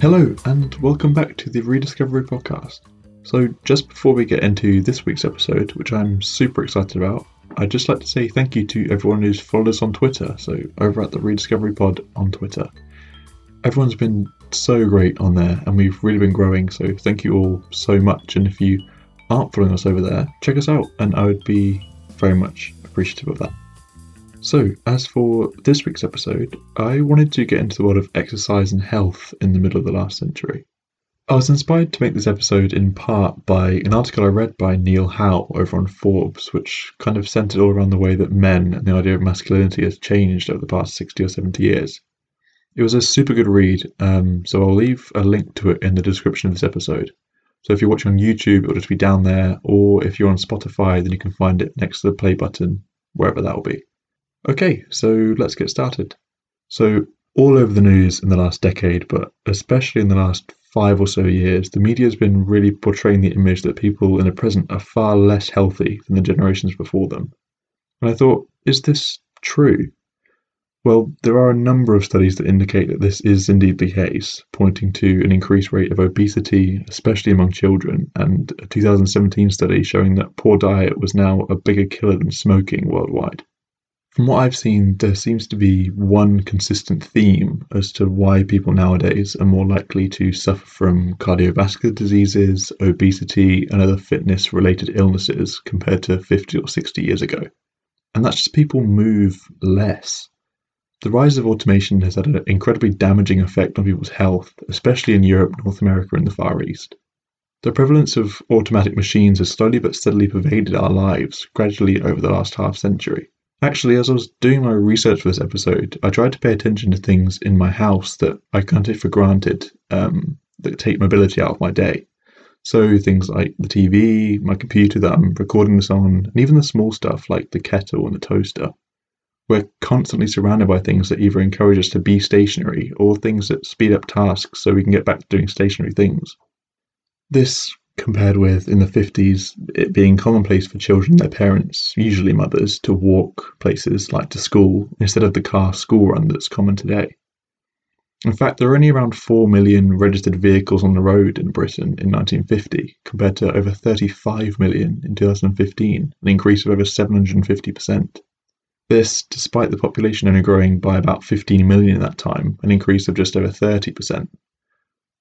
Hello, and welcome back to the Rediscovery Podcast. So, just before we get into this week's episode, which I'm super excited about, I'd just like to say thank you to everyone who's followed us on Twitter. So, over at the Rediscovery Pod on Twitter. Everyone's been so great on there, and we've really been growing. So, thank you all so much. And if you aren't following us over there, check us out, and I would be very much appreciative of that. So, as for this week's episode, I wanted to get into the world of exercise and health in the middle of the last century. I was inspired to make this episode in part by an article I read by Neil Howe over on Forbes, which kind of centered all around the way that men and the idea of masculinity has changed over the past 60 or 70 years. It was a super good read, um, so I'll leave a link to it in the description of this episode. So if you're watching on YouTube, it'll just be down there, or if you're on Spotify, then you can find it next to the play button, wherever that will be. Okay, so let's get started. So, all over the news in the last decade, but especially in the last five or so years, the media has been really portraying the image that people in the present are far less healthy than the generations before them. And I thought, is this true? Well, there are a number of studies that indicate that this is indeed the case, pointing to an increased rate of obesity, especially among children, and a 2017 study showing that poor diet was now a bigger killer than smoking worldwide. From what I've seen, there seems to be one consistent theme as to why people nowadays are more likely to suffer from cardiovascular diseases, obesity, and other fitness related illnesses compared to 50 or 60 years ago. And that's just people move less. The rise of automation has had an incredibly damaging effect on people's health, especially in Europe, North America, and the Far East. The prevalence of automatic machines has slowly but steadily pervaded our lives, gradually over the last half century. Actually, as I was doing my research for this episode, I tried to pay attention to things in my house that I can't take for granted um, that take mobility out of my day. So things like the TV, my computer that I'm recording this on, and even the small stuff like the kettle and the toaster. We're constantly surrounded by things that either encourage us to be stationary or things that speed up tasks so we can get back to doing stationary things. This compared with in the 50s it being commonplace for children their parents usually mothers to walk places like to school instead of the car school run that's common today. In fact there are only around 4 million registered vehicles on the road in britain in 1950 compared to over 35 million in 2015 an increase of over 750% this despite the population only growing by about 15 million in that time an increase of just over 30%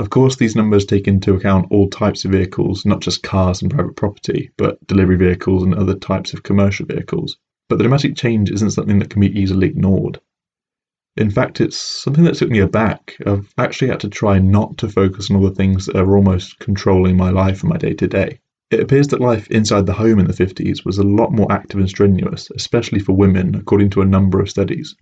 of course, these numbers take into account all types of vehicles, not just cars and private property, but delivery vehicles and other types of commercial vehicles. But the dramatic change isn't something that can be easily ignored. In fact, it's something that took me aback. I've actually had to try not to focus on all the things that are almost controlling my life and my day to day. It appears that life inside the home in the 50s was a lot more active and strenuous, especially for women, according to a number of studies.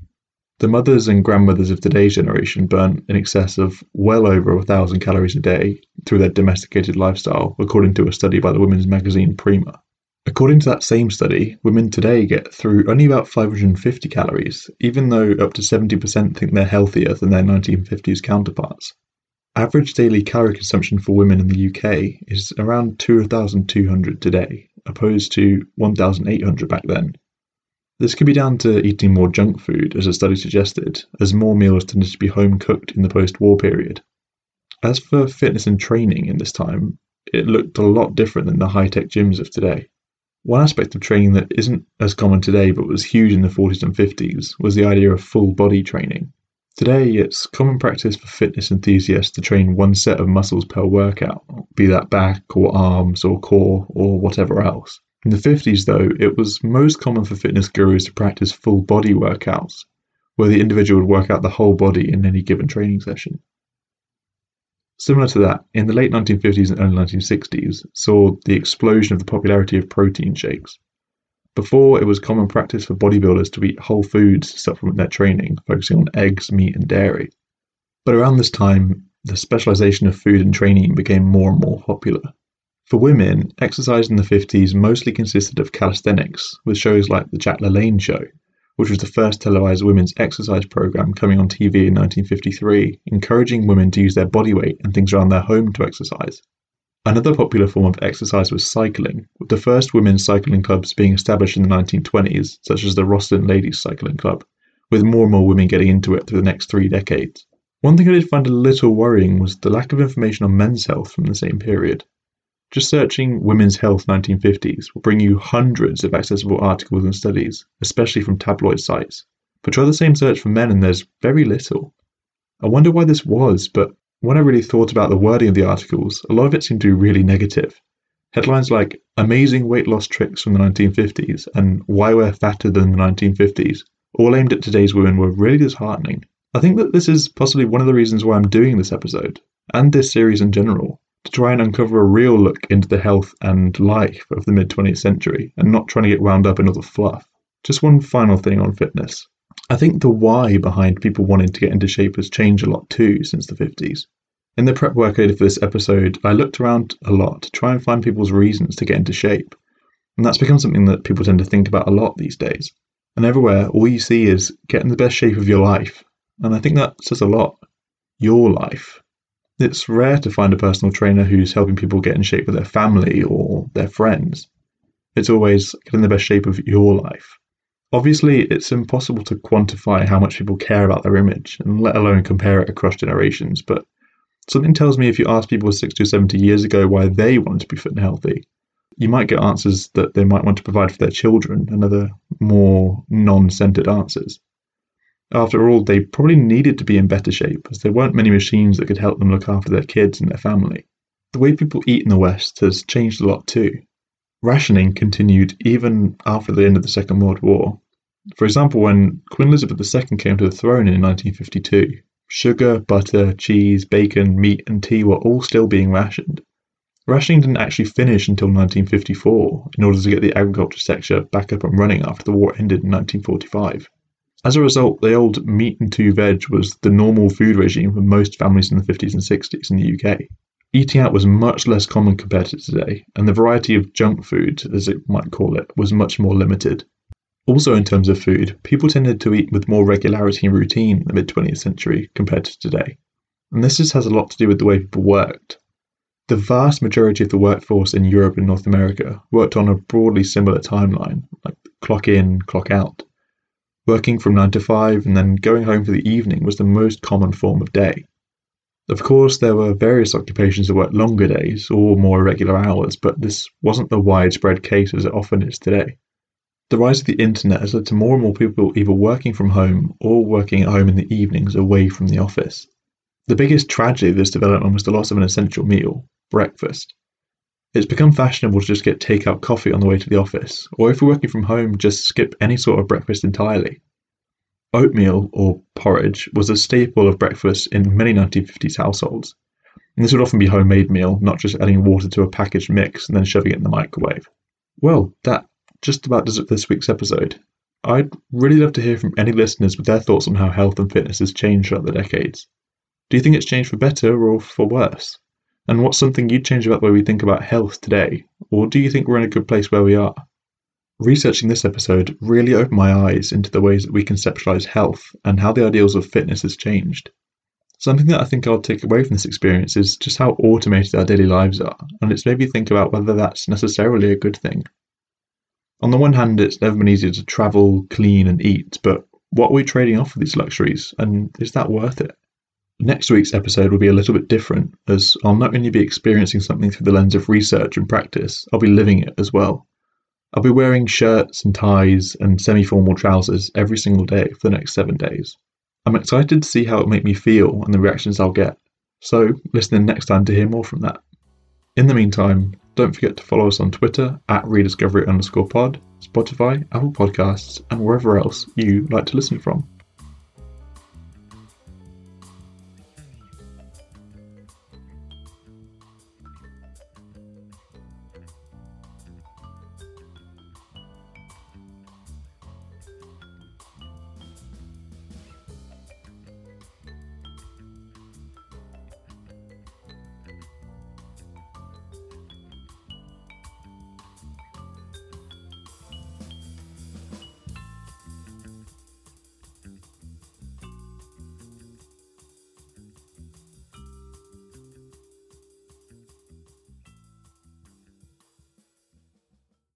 The mothers and grandmothers of today's generation burn in excess of well over a thousand calories a day through their domesticated lifestyle, according to a study by the women's magazine Prima. According to that same study, women today get through only about 550 calories, even though up to 70% think they're healthier than their 1950s counterparts. Average daily calorie consumption for women in the UK is around 2,200 today, opposed to 1,800 back then, this could be down to eating more junk food, as a study suggested, as more meals tended to be home cooked in the post war period. As for fitness and training in this time, it looked a lot different than the high tech gyms of today. One aspect of training that isn't as common today but was huge in the 40s and 50s was the idea of full body training. Today, it's common practice for fitness enthusiasts to train one set of muscles per workout, be that back or arms or core or whatever else. In the 50s, though, it was most common for fitness gurus to practice full body workouts, where the individual would work out the whole body in any given training session. Similar to that, in the late 1950s and early 1960s, saw the explosion of the popularity of protein shakes. Before, it was common practice for bodybuilders to eat whole foods to supplement their training, focusing on eggs, meat, and dairy. But around this time, the specialization of food and training became more and more popular. For women, exercise in the 50s mostly consisted of calisthenics, with shows like The Jack LaLanne Show, which was the first televised women's exercise program coming on TV in 1953, encouraging women to use their body weight and things around their home to exercise. Another popular form of exercise was cycling, with the first women's cycling clubs being established in the 1920s, such as the Rosslyn Ladies Cycling Club, with more and more women getting into it through the next three decades. One thing I did find a little worrying was the lack of information on men's health from the same period. Just searching Women's Health 1950s will bring you hundreds of accessible articles and studies, especially from tabloid sites. But try the same search for men and there's very little. I wonder why this was, but when I really thought about the wording of the articles, a lot of it seemed to be really negative. Headlines like Amazing Weight Loss Tricks from the 1950s and Why We're Fatter Than the 1950s, all aimed at today's women, were really disheartening. I think that this is possibly one of the reasons why I'm doing this episode, and this series in general, to try and uncover a real look into the health and life of the mid 20th century, and not trying to get wound up in all the fluff. Just one final thing on fitness. I think the why behind people wanting to get into shape has changed a lot too since the 50s. In the prep work I did for this episode, I looked around a lot to try and find people's reasons to get into shape. And that's become something that people tend to think about a lot these days. And everywhere, all you see is getting the best shape of your life and I think that says a lot. Your life. It's rare to find a personal trainer who's helping people get in shape with their family or their friends. It's always getting the best shape of your life. Obviously, it's impossible to quantify how much people care about their image, and let alone compare it across generations, but something tells me if you ask people 60 or 70 years ago why they wanted to be fit and healthy, you might get answers that they might want to provide for their children and other more non centered answers. After all, they probably needed to be in better shape, as there weren't many machines that could help them look after their kids and their family. The way people eat in the West has changed a lot too. Rationing continued even after the end of the Second World War. For example, when Queen Elizabeth II came to the throne in 1952, sugar, butter, cheese, bacon, meat, and tea were all still being rationed. Rationing didn't actually finish until 1954 in order to get the agriculture sector back up and running after the war ended in 1945. As a result, the old meat and two veg was the normal food regime for most families in the 50s and 60s in the UK. Eating out was much less common compared to today, and the variety of junk food, as it might call it, was much more limited. Also, in terms of food, people tended to eat with more regularity and routine in the mid 20th century compared to today. And this just has a lot to do with the way people worked. The vast majority of the workforce in Europe and North America worked on a broadly similar timeline, like clock in, clock out. Working from 9 to 5 and then going home for the evening was the most common form of day. Of course, there were various occupations that worked longer days or more irregular hours, but this wasn't the widespread case as it often is today. The rise of the internet has led to more and more people either working from home or working at home in the evenings away from the office. The biggest tragedy of this development was the loss of an essential meal, breakfast. It's become fashionable to just get takeout coffee on the way to the office, or if you're working from home, just skip any sort of breakfast entirely. Oatmeal, or porridge, was a staple of breakfast in many 1950s households. And this would often be homemade meal, not just adding water to a packaged mix and then shoving it in the microwave. Well, that just about does it for this week's episode. I'd really love to hear from any listeners with their thoughts on how health and fitness has changed throughout the decades. Do you think it's changed for better or for worse? And what's something you'd change about the way we think about health today? Or do you think we're in a good place where we are? Researching this episode really opened my eyes into the ways that we conceptualize health and how the ideals of fitness has changed. Something that I think I'll take away from this experience is just how automated our daily lives are, and it's made me think about whether that's necessarily a good thing. On the one hand, it's never been easier to travel, clean, and eat, but what are we trading off for these luxuries, and is that worth it? Next week's episode will be a little bit different, as I'll not only be experiencing something through the lens of research and practice, I'll be living it as well. I'll be wearing shirts and ties and semi formal trousers every single day for the next seven days. I'm excited to see how it'll make me feel and the reactions I'll get, so listen in next time to hear more from that. In the meantime, don't forget to follow us on Twitter at rediscovery underscore pod, Spotify, Apple Podcasts, and wherever else you like to listen from.